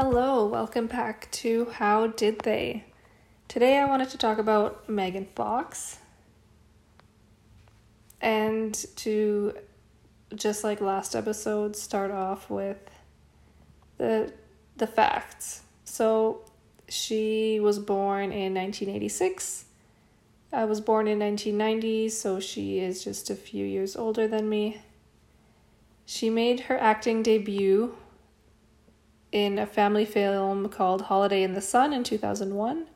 Hello, welcome back to How Did They? Today I wanted to talk about Megan Fox. And to, just like last episode, start off with the, the facts. So, she was born in 1986. I was born in 1990, so she is just a few years older than me. She made her acting debut in a family film called Holiday in the Sun in 2001,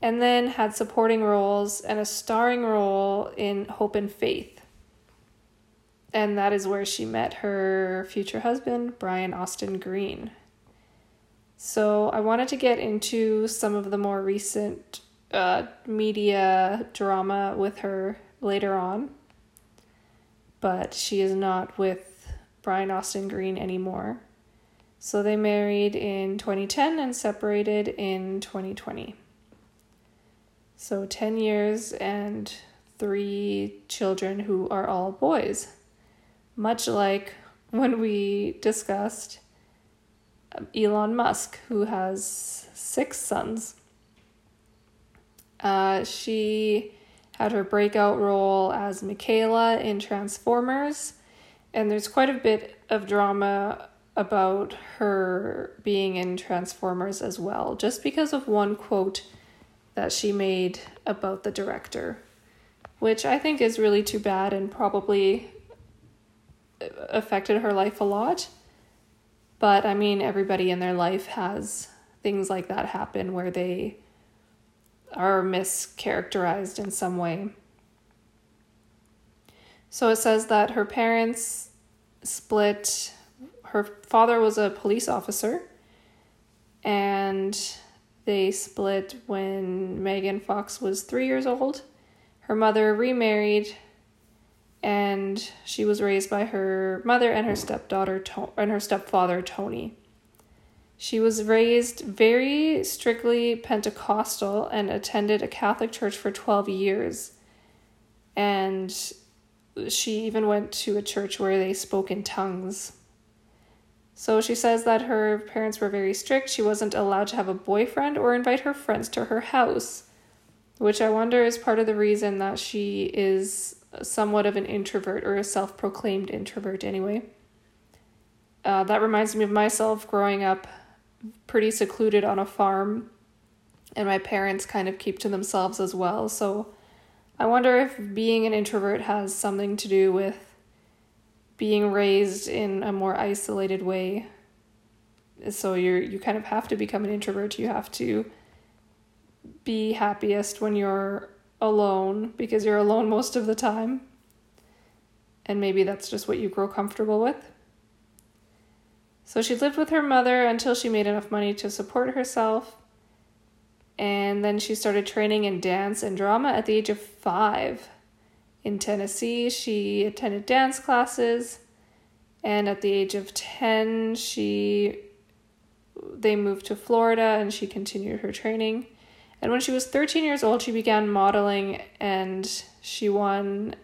and then had supporting roles and a starring role in Hope and Faith. And that is where she met her future husband, Brian Austin Green. So I wanted to get into some of the more recent uh, media drama with her later on, but she is not with Brian Austin Green anymore. So they married in 2010 and separated in 2020. So 10 years and three children who are all boys. Much like when we discussed um, Elon Musk, who has six sons. Uh, she had her breakout role as Mikaela in Transformers, and there's quite a bit of drama about her being in Transformers as well, just because of one quote that she made about the director, which I think is really too bad and probably uh, affected her life a lot. But I mean, everybody in their life has things like that happen where they are mischaracterized in some way. So it says that her parents split her father was a police officer and they split when Megan Fox was three years old. Her mother remarried and she was raised by her mother and her stepdaughter to- and her stepfather Tony. She was raised very strictly Pentecostal and attended a Catholic church for 12 years. And she even went to a church where they spoke in tongues. So she says that her parents were very strict. She wasn't allowed to have a boyfriend or invite her friends to her house, which I wonder is part of the reason that she is somewhat of an introvert or a self proclaimed introvert, anyway. Uh, that reminds me of myself growing up pretty secluded on a farm, and my parents kind of keep to themselves as well. So I wonder if being an introvert has something to do with being raised in a more isolated way. So you're you kind of have to become an introvert. You have to be happiest when you're alone because you're alone most of the time. And maybe that's just what you grow comfortable with. So she lived with her mother until she made enough money to support herself. And then she started training in dance and drama at the age of five in Tennessee. She attended dance classes, and at the age of 10, she they moved to Florida and she continued her training. And when she was 13 years old, she began modeling and she won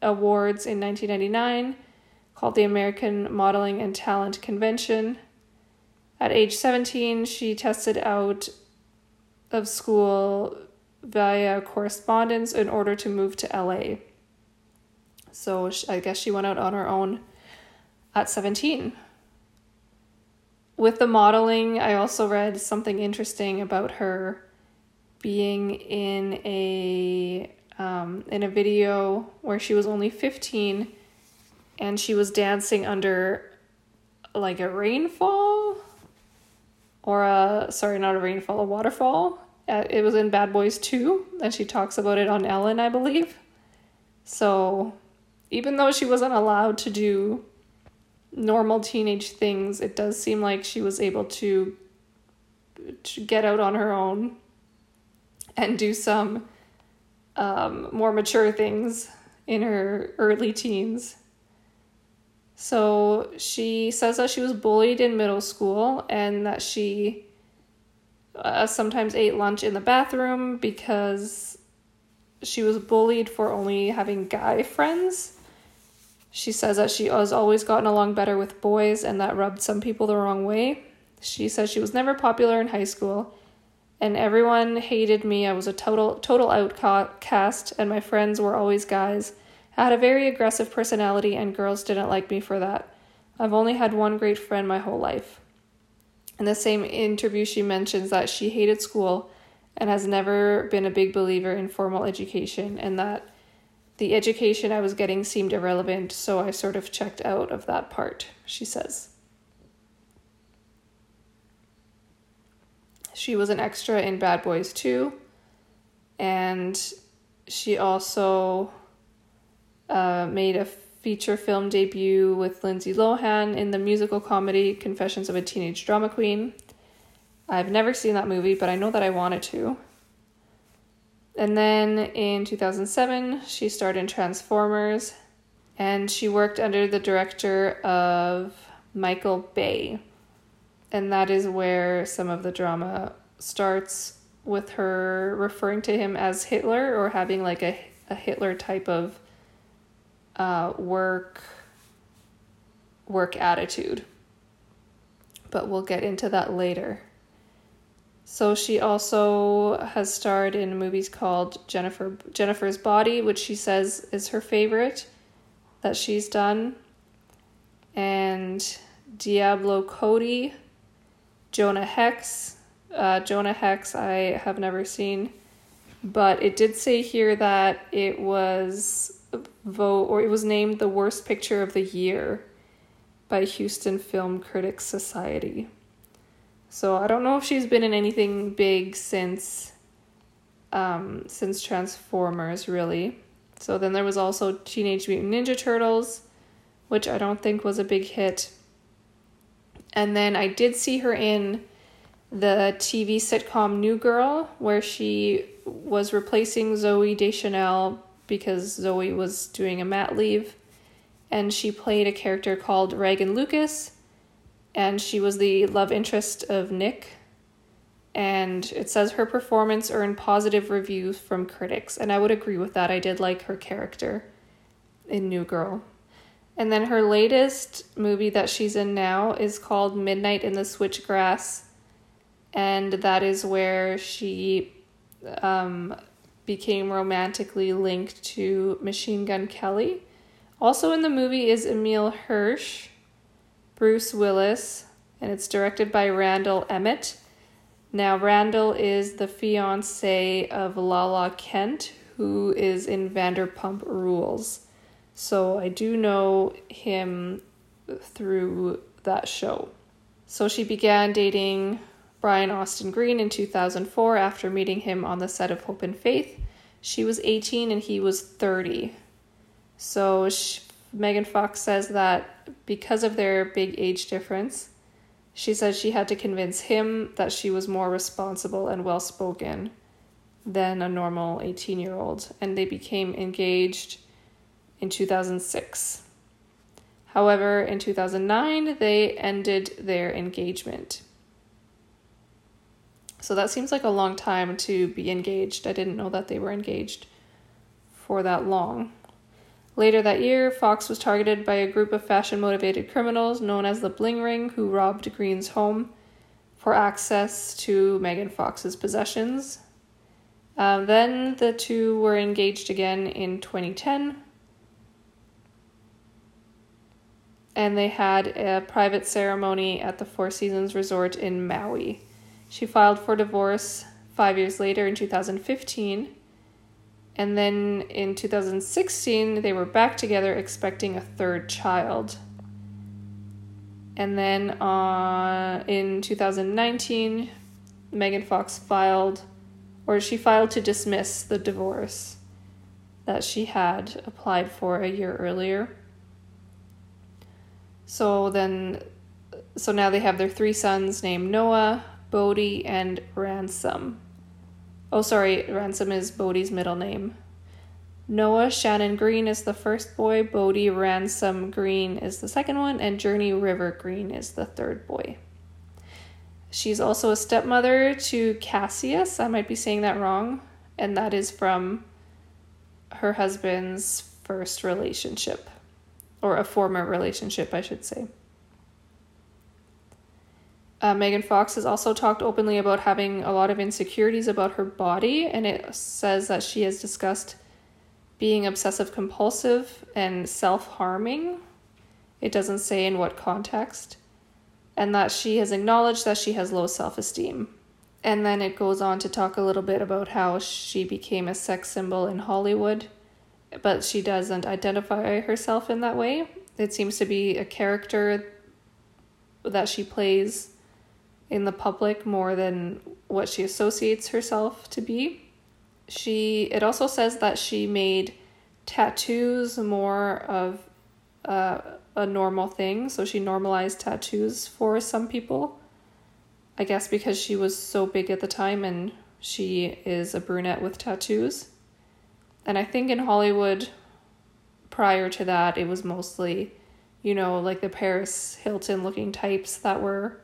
awards in 1999 called the American Modeling and Talent Convention. At age 17, she tested out of school via correspondence in order to move to LA. So I guess she went out on her own at 17. With the modeling, I also read something interesting about her being in a um, in a video where she was only 15 and she was dancing under like a rainfall or a sorry not a rainfall a waterfall uh, it was in bad boys 2 and she talks about it on ellen i believe so even though she wasn't allowed to do normal teenage things, it does seem like she was able to, to get out on her own and do some um, more mature things in her early teens. So she says that she was bullied in middle school and that she uh, sometimes ate lunch in the bathroom because she was bullied for only having guy friends she says that she has always gotten along better with boys and that rubbed some people the wrong way. She says she was never popular in high school and everyone hated me. I was a total total outcast and my friends were always guys. I had a very aggressive personality and girls didn't like me for that. I've only had one great friend my whole life. In the same interview she mentions that she hated school and has never been a big believer in formal education and that the education I was getting seemed irrelevant, so I sort of checked out of that part, she says. She was an extra in Bad Boys 2, and she also uh, made a feature film debut with Lindsay Lohan in the musical comedy Confessions of a Teenage Drama Queen. I've never seen that movie, but I know that I wanted to. And then in 2007, she starred in Transformers and she worked under the director of Michael Bay. And that is where some of the drama starts with her referring to him as Hitler or having like a, a Hitler type of uh, work work attitude. But we'll get into that later. So she also has starred in movies called Jennifer Jennifer's Body, which she says is her favorite that she's done, and Diablo Cody, Jonah Hex. Uh, Jonah Hex I have never seen, but it did say here that it was vote or it was named the worst picture of the year by Houston Film Critics Society. So I don't know if she's been in anything big since um, since Transformers, really. So then there was also Teenage Mutant Ninja Turtles, which I don't think was a big hit. And then I did see her in the TV sitcom New Girl, where she was replacing Zooey Deschanel because Zooey was doing a mat leave. And she played a character called Reagan Lucas and she was the love interest of Nick. And it says her performance earned positive reviews from critics, and I would agree with that. I did like her character in New Girl. And then her latest movie that she's in now is called Midnight in the Switchgrass, and that is where she um, became romantically linked to Machine Gun Kelly. Also in the movie is Emile Hirsch, Bruce Willis, and it's directed by Randall Emmett. Now, Randall is the fiance of Lala Kent, who is in Vanderpump Rules. So I do know him through that show. So she began dating Brian Austin Green in 2004 after meeting him on the set of Hope and Faith. She was 18 and he was 30. So she, Megan Fox says that because of their big age difference, she says she had to convince him that she was more responsible and well spoken than a normal 18 year old, and they became engaged in 2006. However, in 2009, they ended their engagement. So that seems like a long time to be engaged. I didn't know that they were engaged for that long. Later that year, Fox was targeted by a group of fashion motivated criminals known as the Bling Ring who robbed Green's home for access to Megan Fox's possessions. Um, then the two were engaged again in 2010. And they had a private ceremony at the Four Seasons Resort in Maui. She filed for divorce five years later in 2015 and then in 2016, they were back together expecting a third child. And then uh, in 2019, Megan Fox filed, or she filed to dismiss the divorce that she had applied for a year earlier. So then, so now they have their three sons named Noah, Bodhi, and Ransom. Oh, sorry, Ransom is Bodhi's middle name. Noah Shannon Green is the first boy, Bodhi Ransom Green is the second one, and Journey River Green is the third boy. She's also a stepmother to Kassius. I might be saying that wrong, and that is from her husband's first relationship, or a former relationship, I should say. Uh, Megan Fox has also talked openly about having a lot of insecurities about her body, and it says that she has discussed being obsessive compulsive and self harming. It doesn't say in what context. And that she has acknowledged that she has low self esteem. And then it goes on to talk a little bit about how she became a sex symbol in Hollywood, but she doesn't identify herself in that way. It seems to be a character that she plays in the public more than what she associates herself to be. She it also says that she made tattoos more of uh, a normal thing, so she normalized tattoos for some people. I guess because she was so big at the time and she is a brunette with tattoos. And I think in Hollywood prior to that it was mostly you know like the Paris Hilton looking types that were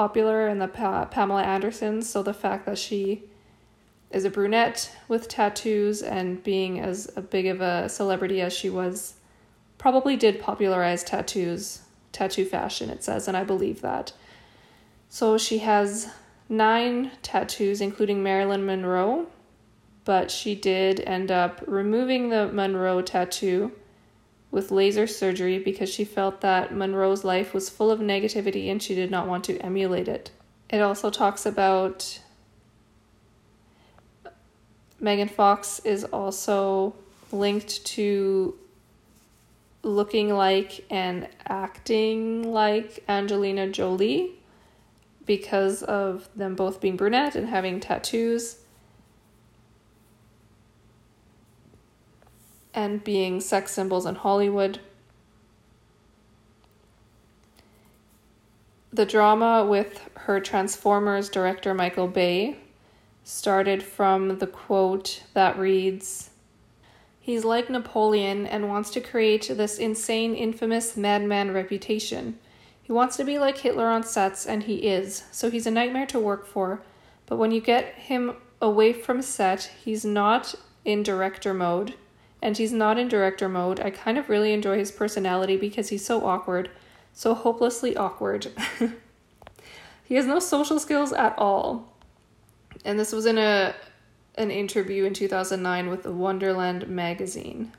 popular and the pa- Pamela Andersons. So the fact that she is a brunette with tattoos and being as big of a celebrity as she was probably did popularize tattoos, tattoo fashion, it says, and I believe that. So she has nine tattoos, including Marilyn Monroe, but she did end up removing the Monroe tattoo with laser surgery because she felt that Monroe's life was full of negativity and she did not want to emulate it. It also talks about Megan Fox is also linked to looking like and acting like Angelina Jolie because of them both being brunette and having tattoos. And being sex symbols in Hollywood. The drama with her Transformers director Michael Bay started from the quote that reads He's like Napoleon and wants to create this insane, infamous madman reputation. He wants to be like Hitler on sets, and he is, so he's a nightmare to work for. But when you get him away from set, he's not in director mode and he's not in director mode. I kind of really enjoy his personality because he's so awkward, so hopelessly awkward. he has no social skills at all. And this was in a an interview in 2009 with the Wonderland magazine.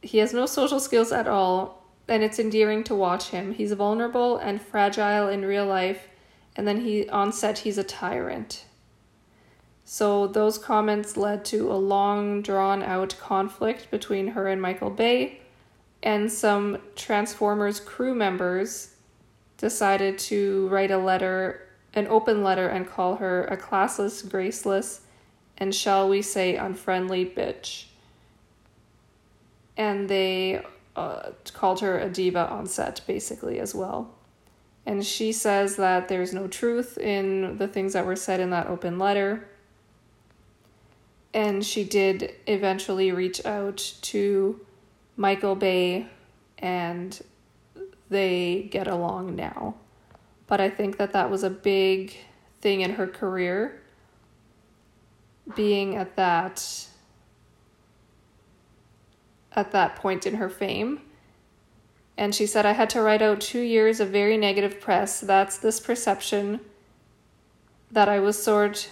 He has no social skills at all, and it's endearing to watch him. He's vulnerable and fragile in real life, and then he on set he's a tyrant. So those comments led to a long drawn out conflict between her and Michael Bay, and some Transformers crew members decided to write a letter, an open letter, and call her a classless, graceless, and shall we say unfriendly bitch. And they uh, called her a diva on set, basically, as well. And she says that there's no truth in the things that were said in that open letter and she did eventually reach out to Michael Bay and they get along now. But I think that that was a big thing in her career being at that at that point in her fame. And she said I had to write out 2 years of very negative press. That's this perception that I was sort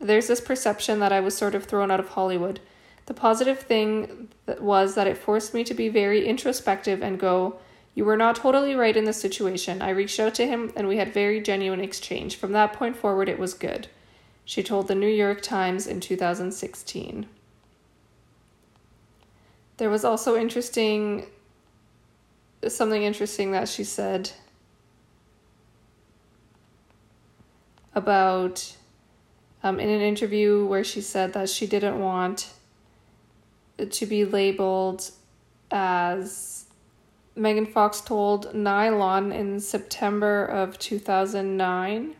there's this perception that I was sort of thrown out of Hollywood. The positive thing was that it forced me to be very introspective and go, You were not totally right in this situation. I reached out to him and we had very genuine exchange. From that point forward, it was good. She told the New York Times in 2016. There was also interesting something interesting that she said about um, in an interview where she said that she didn't want to be labeled as Megan Fox told Nylon in September of 2009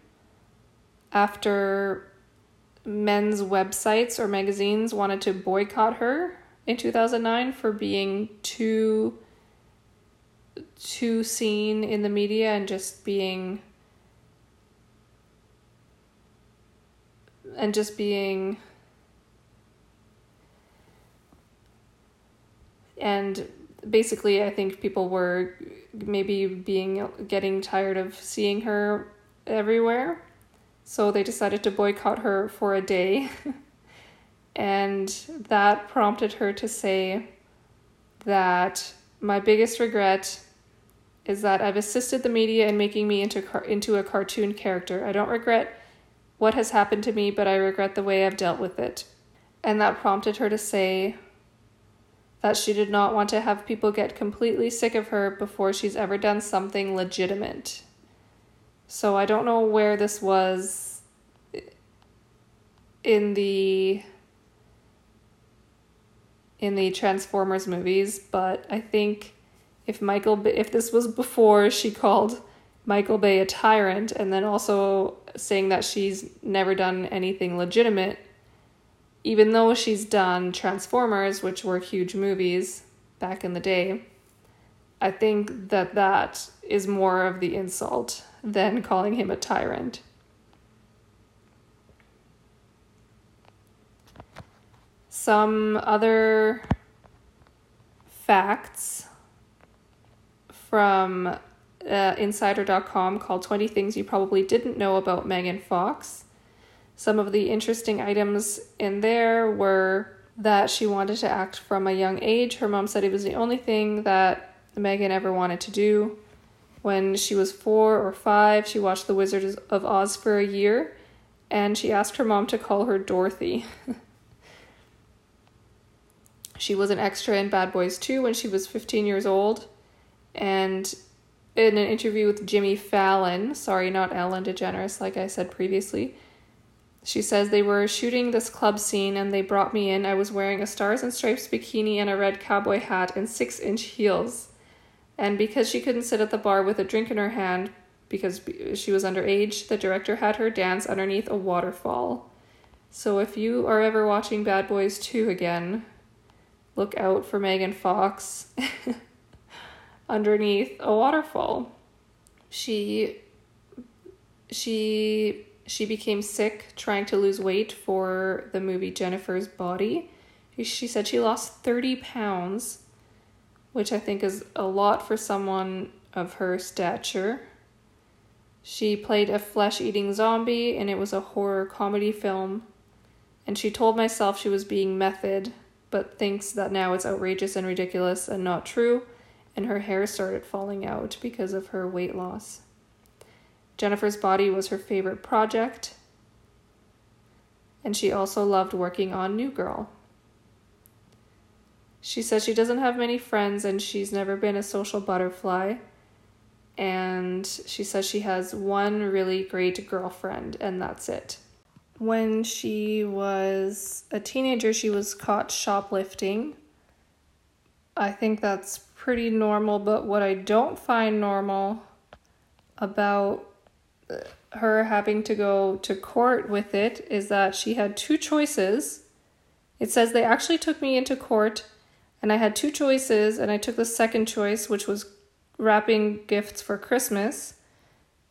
after men's websites or magazines wanted to boycott her in 2009 for being too too seen in the media and just being and just being and basically, I think people were maybe being getting tired of seeing her everywhere. So they decided to boycott her for a day. and that prompted her to say that my biggest regret is that I've assisted the media in making me into into a cartoon character. I don't regret what has happened to me, but I regret the way I've dealt with it. And that prompted her to say that she did not want to have people get completely sick of her before she's ever done something legitimate. So I don't know where this was in the in the Transformers movies, but I think if Michael if this was before she called Michael Bay a tyrant and then also saying that she's never done anything legitimate even though she's done Transformers, which were huge movies back in the day, I think that that is more of the insult than calling him a tyrant. Some other facts from uh, insider.com called 20 Things You Probably Didn't Know About Megan Fox. Some of the interesting items in there were that she wanted to act from a young age. Her mom said it was the only thing that Megan ever wanted to do. When she was four or five, she watched The Wizard of Oz for a year and she asked her mom to call her Dorothy. she was an extra in Bad Boys 2 when she was 15 years old. And in an interview with Jimmy Fallon, sorry, not Ellen DeGeneres, like I said previously, she says they were shooting this club scene and they brought me in. I was wearing a stars and stripes bikini and a red cowboy hat and six inch heels. And because she couldn't sit at the bar with a drink in her hand because she was underage, the director had her dance underneath a waterfall. So if you are ever watching Bad Boys 2 again, look out for Megan Fox underneath a waterfall. She she she became sick trying to lose weight for the movie Jennifer's Body. She said she lost 30 pounds, which I think is a lot for someone of her stature. She played a flesh eating zombie, and it was a horror comedy film. And she told myself she was being method, but thinks that now it's outrageous and ridiculous and not true, and her hair started falling out because of her weight loss. Jennifer's Body was her favorite project, and she also loved working on New Girl. She says she doesn't have many friends and she's never been a social butterfly. And she says she has one really great girlfriend, and that's it. When she was a teenager, she was caught shoplifting. I think that's pretty normal, but what I don't find normal about uh, her having to go to court with it is that she had two choices. It says they actually took me into court and I had two choices and I took the second choice which was wrapping gifts for Christmas,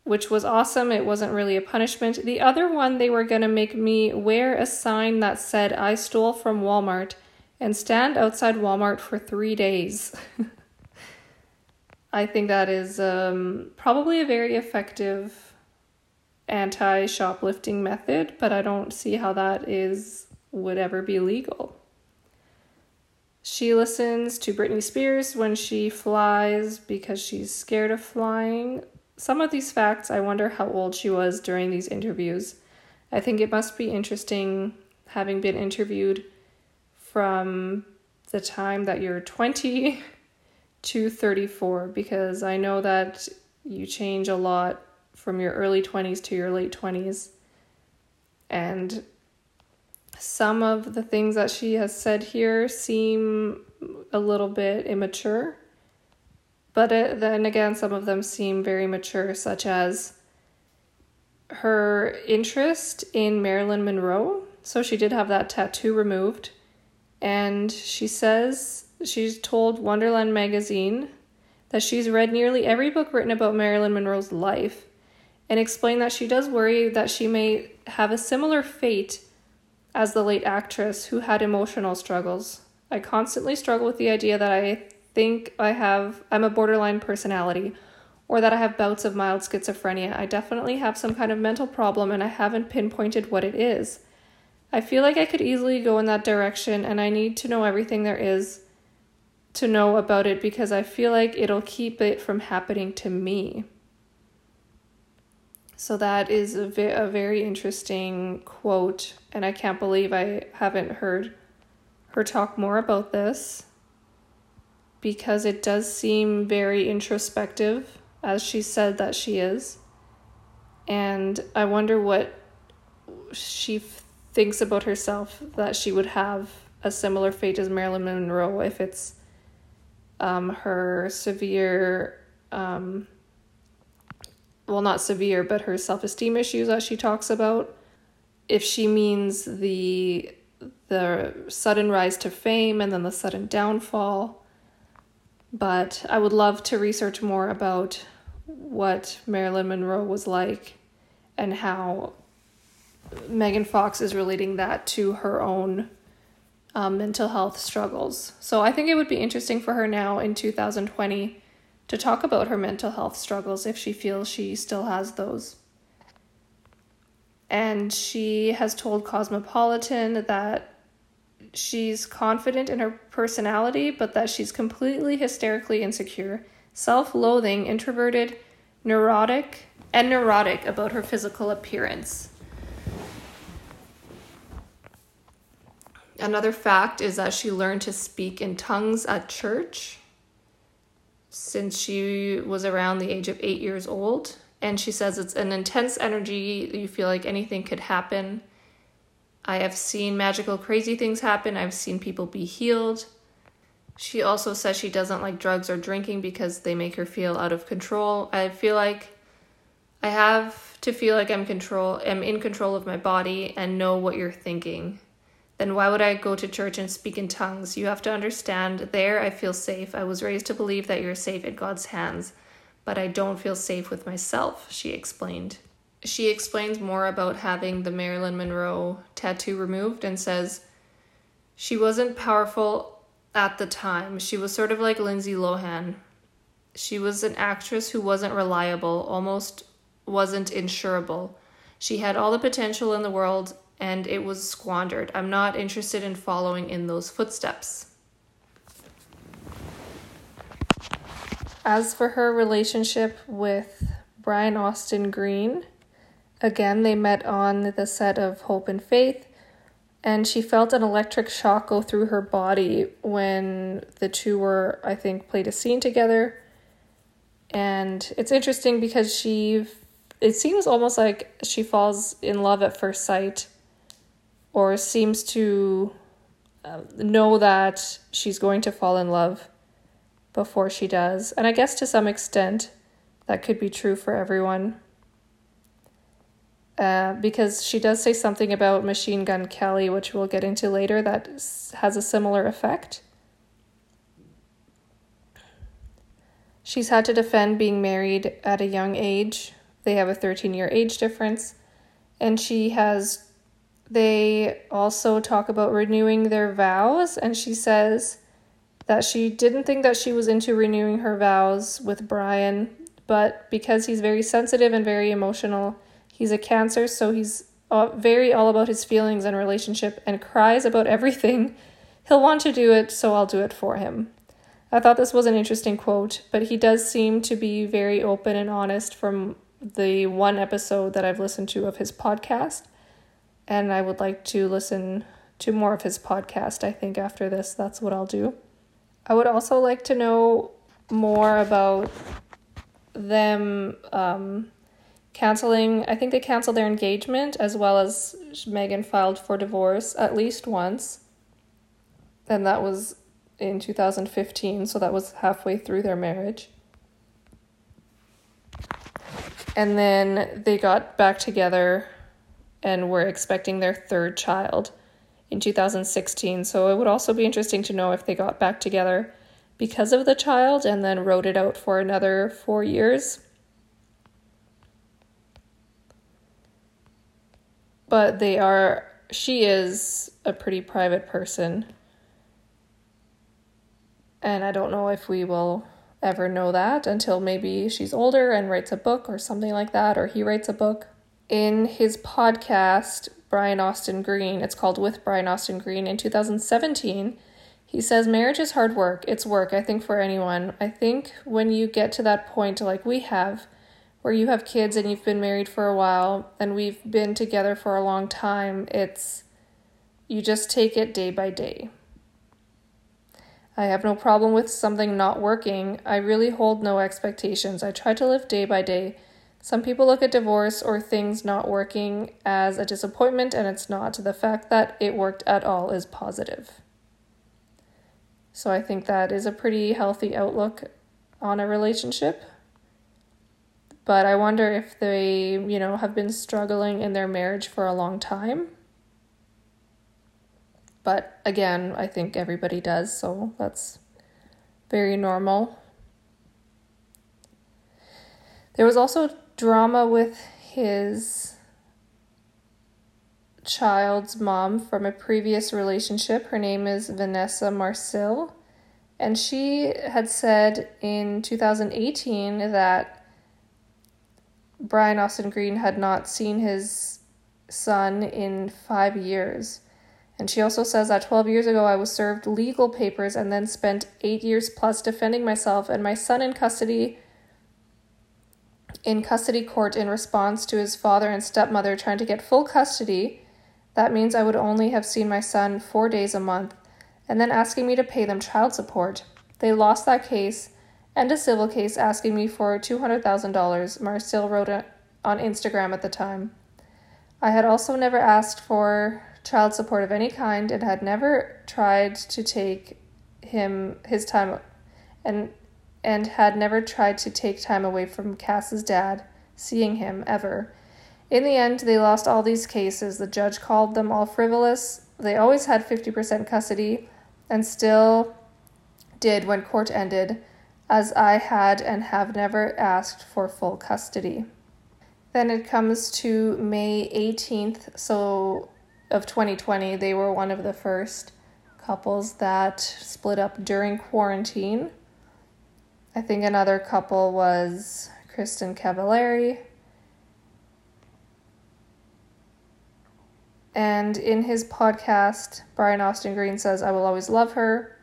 which was awesome. It wasn't really a punishment. The other one they were going to make me wear a sign that said I stole from Walmart and stand outside Walmart for 3 days. I think that is um, probably a very effective anti shoplifting method, but I don't see how that is would ever be legal. She listens to Britney Spears when she flies because she's scared of flying. Some of these facts, I wonder how old she was during these interviews. I think it must be interesting having been interviewed from the time that you're 20 to 34 because I know that you change a lot from your early 20s to your late 20s. And some of the things that she has said here seem a little bit immature. But uh, it, then again, some of them seem very mature, such as her interest in Marilyn Monroe. So she did have that tattoo removed. And she says she's told Wonderland magazine that she's read nearly every book written about Marilyn Monroe's life and explained that she does worry that she may have a similar fate as the late actress who had emotional struggles. I constantly struggle with the idea that I think I have I'm a borderline personality or that I have bouts of mild schizophrenia. I definitely have some kind of mental problem and I haven't pinpointed what it is. I feel like I could easily go in that direction and I need to know everything there is to know about it because I feel like it'll keep it from happening to me. So that is a, ve- a very interesting quote, and I can't believe I haven't heard her talk more about this because it does seem very introspective, as she said that she is. And I wonder what she f- thinks about herself that she would have a similar fate as Marilyn Monroe if it's um, her severe, um, well, not severe, but her self esteem issues that she talks about. If she means the the sudden rise to fame and then the sudden downfall. But I would love to research more about what Marilyn Monroe was like and how Megan Fox is relating that to her own um, mental health struggles. So I think it would be interesting for her now in 2020 to talk about her mental health struggles if she feels she still has those. And she has told Cosmopolitan that she's confident in her personality, but that she's completely hysterically insecure, self loathing, introverted, neurotic, and neurotic about her physical appearance. Another fact is that she learned to speak in tongues at church since she was around the age of eight years old. And she says it's an intense energy. You feel like anything could happen. I have seen magical, crazy things happen. I've seen people be healed. She also says she doesn't like drugs or drinking because they make her feel out of control. I feel like I have to feel like I'm control I'm in control of my body and know what you're thinking. Then why would I go to church and speak in tongues? You have to understand there I feel safe. I was raised to believe that you're safe in God's hands, but I don't feel safe with myself, she explained she explains more about having the Marilyn Monroe tattoo removed and says she wasn't powerful at the time. She was sort of like Lindsay Lohan. She was an actress who wasn't reliable, almost wasn't insurable. She had all the potential in the world and it was squandered. I'm not interested in following in those footsteps. As for her relationship with Brian Austin Green, Again, they met on the set of Hope and Faith, and she felt an electric shock go through her body when the two were, I think, played a scene together. And it's interesting because she, it seems almost like she falls in love at first sight, or seems to uh, know that she's going to fall in love before she does. And I guess to some extent, that could be true for everyone. Uh, because she does say something about Machine Gun Kelly, which we'll get into later, that has a similar effect. She's had to defend being married at a young age. They have a 13 year age difference. And she has, they also talk about renewing their vows. And she says that she didn't think that she was into renewing her vows with Brian, but because he's very sensitive and very emotional, He's a Cancer, so he's very all about his feelings and relationship and cries about everything. He'll want to do it, so I'll do it for him. I thought this was an interesting quote, but he does seem to be very open and honest from the one episode that I've listened to of his podcast. And I would like to listen to more of his podcast. I think after this, that's what I'll do. I would also like to know more about them um, canceling, I think they canceled their engagement as well as Megan filed for divorce at least once. And that was in 2015, so that was halfway through their marriage. And then they got back together and were expecting their third child in 2016. So it would also be interesting to know if they got back together because of the child and then wrote it out for another four years but they are she is a pretty private person And I don't know if we will ever know that until maybe she's older and writes a book or something like that, or he writes a book. In his podcast, Brian Austin Green, it's called With Brian Austin Green, in 2017, he says, Marriage is hard work. It's work, I think, for anyone. I think when you get to that point, like we have, where you have kids and you've been married for a while and we've been together for a long time, it's you just take it day by day. I have no problem with something not working. I really hold no expectations. I try to live day by day. Some people look at divorce or things not working as a disappointment, and it's not. The fact that it worked at all is positive. So I think that is a pretty healthy outlook on a relationship. But I wonder if they, you know, have been struggling in their marriage for a long time. But again, I think everybody does, so that's very normal. There was also drama with his child's mom from a previous relationship. Her name is Vanessa Marcil. And she had said in 2018 that Brian Austin Green had not seen his son in five years. And she also says that 12 years ago I was served legal papers and then spent eight years plus defending myself and my son in custody in custody court in response to his father and stepmother trying to get full custody that means I would only have seen my son four days a month, and then asking me to pay them child support. They lost that case and a civil case asking me for $200,000, Marcil wrote on Instagram at the time. I had also never asked for child support of any kind and had never tried to take him his time and and had never tried to take time away from Kass's dad seeing him ever. In the end, they lost all these cases. The judge called them all frivolous. They always had 50% custody and still did when court ended, as I had and have never asked for full custody. Then it comes to May 18th, so of 2020, they were one of the first couples that split up during quarantine. I think another couple was Kristin Cavallari And in his podcast, Brian Austin Green says, I will always love her.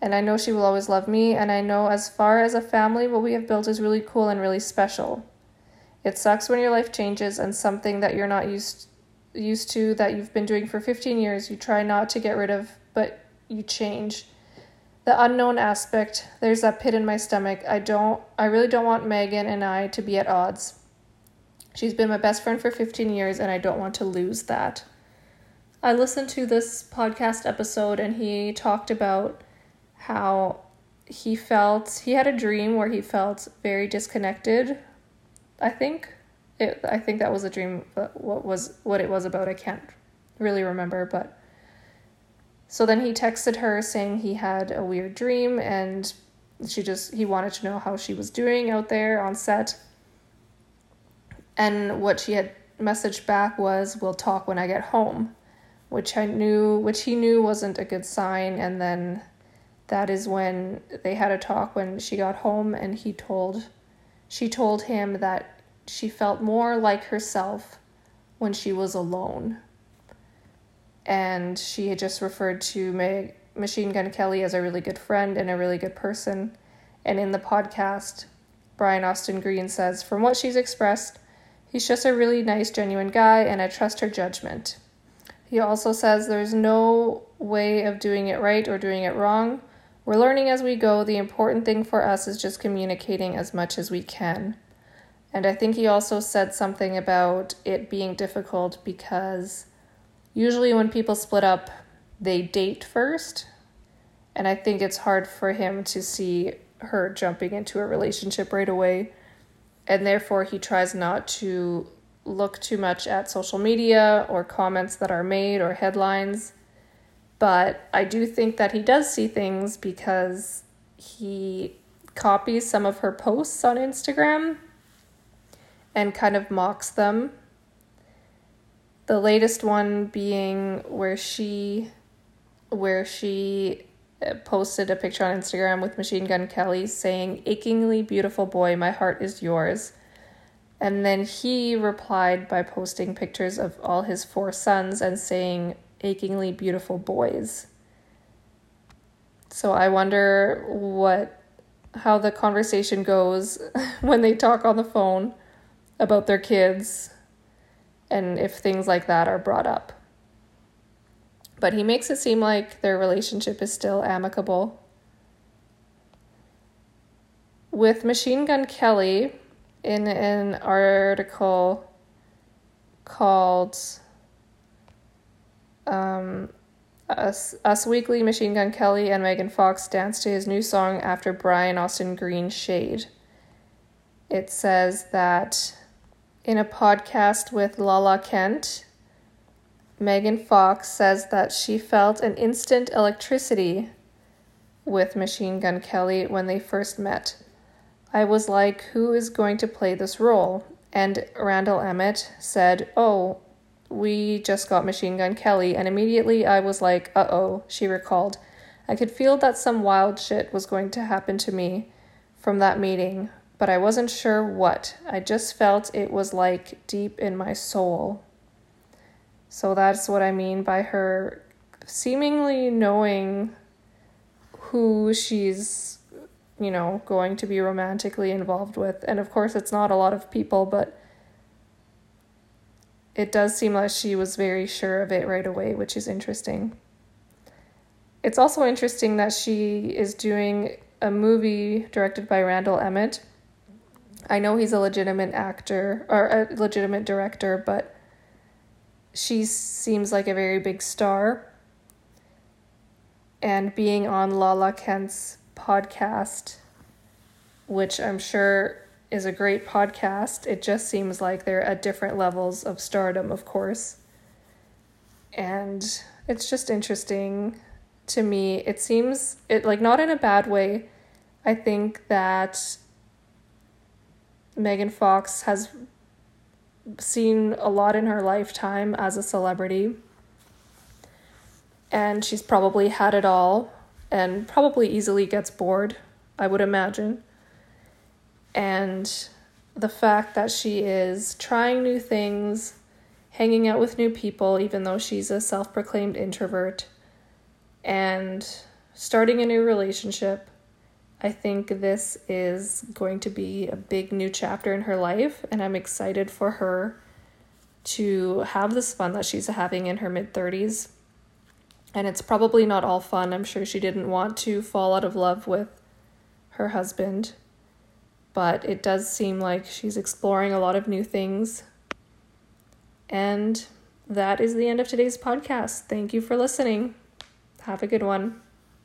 And I know she will always love me. And I know as far as a family, what we have built is really cool and really special. It sucks when your life changes and something that you're not used used to that you've been doing for 15 years you try not to get rid of, but you change. The unknown aspect, there's that pit in my stomach. I don't I really don't want Megan and I to be at odds. She's been my best friend for 15 years, and I don't want to lose that. I listened to this podcast episode, and he talked about how he felt he had a dream where he felt very disconnected. I think it. I think that was a dream. But What was what it was about? I can't really remember, but. So then he texted her saying he had a weird dream and she just he wanted to know how she was doing out there on set and what she had messaged back was, We'll talk when I get home, which I knew, which he knew wasn't a good sign. And then that is when they had a talk when she got home, and he told, she told him that she felt more like herself when she was alone. And she had just referred to Meg, Machine Gun Kelly as a really good friend and a really good person. And in the podcast, Brian Austin Green says, From what she's expressed, He's just a really nice, genuine guy, and I trust her judgment. He also says there's no way of doing it right or doing it wrong. We're learning as we go. The important thing for us is just communicating as much as we can. And I think he also said something about it being difficult because usually when people split up, they date first. And I think it's hard for him to see her jumping into a relationship right away and therefore he tries not to look too much at social media or comments that are made or headlines. But I do think that he does see things because he copies some of her posts on Instagram and kind of mocks them. The latest one being where she where she uh, posted a picture on Instagram with Machine Gun Kelly saying, Achingly beautiful boy, my heart is yours. And then he replied by posting pictures of all his four sons and saying, Achingly beautiful boys. So I wonder what how the conversation goes when they talk on the phone about their kids and if things like that are brought up. But he makes it seem like their relationship is still amicable. With Machine Gun Kelly, in an article called um, Us, Us Weekly, Machine Gun Kelly and Megan Fox dance to his new song after Brian Austin Green Shade. It says that in a podcast with Lala Kent, Megan Fox says that she felt an instant electricity with Machine Gun Kelly when they first met. I was like, who is going to play this role? And Randall Emmett said, Oh, we just got Machine Gun Kelly. And immediately I was like, uh oh, she recalled. I could feel that some wild shit was going to happen to me from that meeting, but I wasn't sure what. I just felt it was like deep in my soul. So that's what I mean by her seemingly knowing who she's, you know, going to be romantically involved with. And of course, it's not a lot of people, but it does seem like she was very sure of it right away, which is interesting. It's also interesting that she is doing a movie directed by Randall Emmett I know he's a legitimate actor or a legitimate director, but she seems like a very big star. And being on Lala Kent's podcast, which I'm sure is a great podcast, it just seems like they're at different levels of stardom, of course. And it's just interesting to me. It seems it like not in a bad way. I think that Megan Fox has seen a lot in her lifetime as a celebrity. And she's probably had it all and probably easily gets bored, I would imagine. And the fact that she is trying new things, hanging out with new people, even though she's a self proclaimed introvert, and starting a new relationship I think this is going to be a big new chapter in her life, and I'm excited for her to have this fun that she's having in her mid 30s. And it's probably not all fun. I'm sure she didn't want to fall out of love with her husband, but it does seem like she's exploring a lot of new things. And that is the end of today's podcast. Thank you for listening. Have a good one.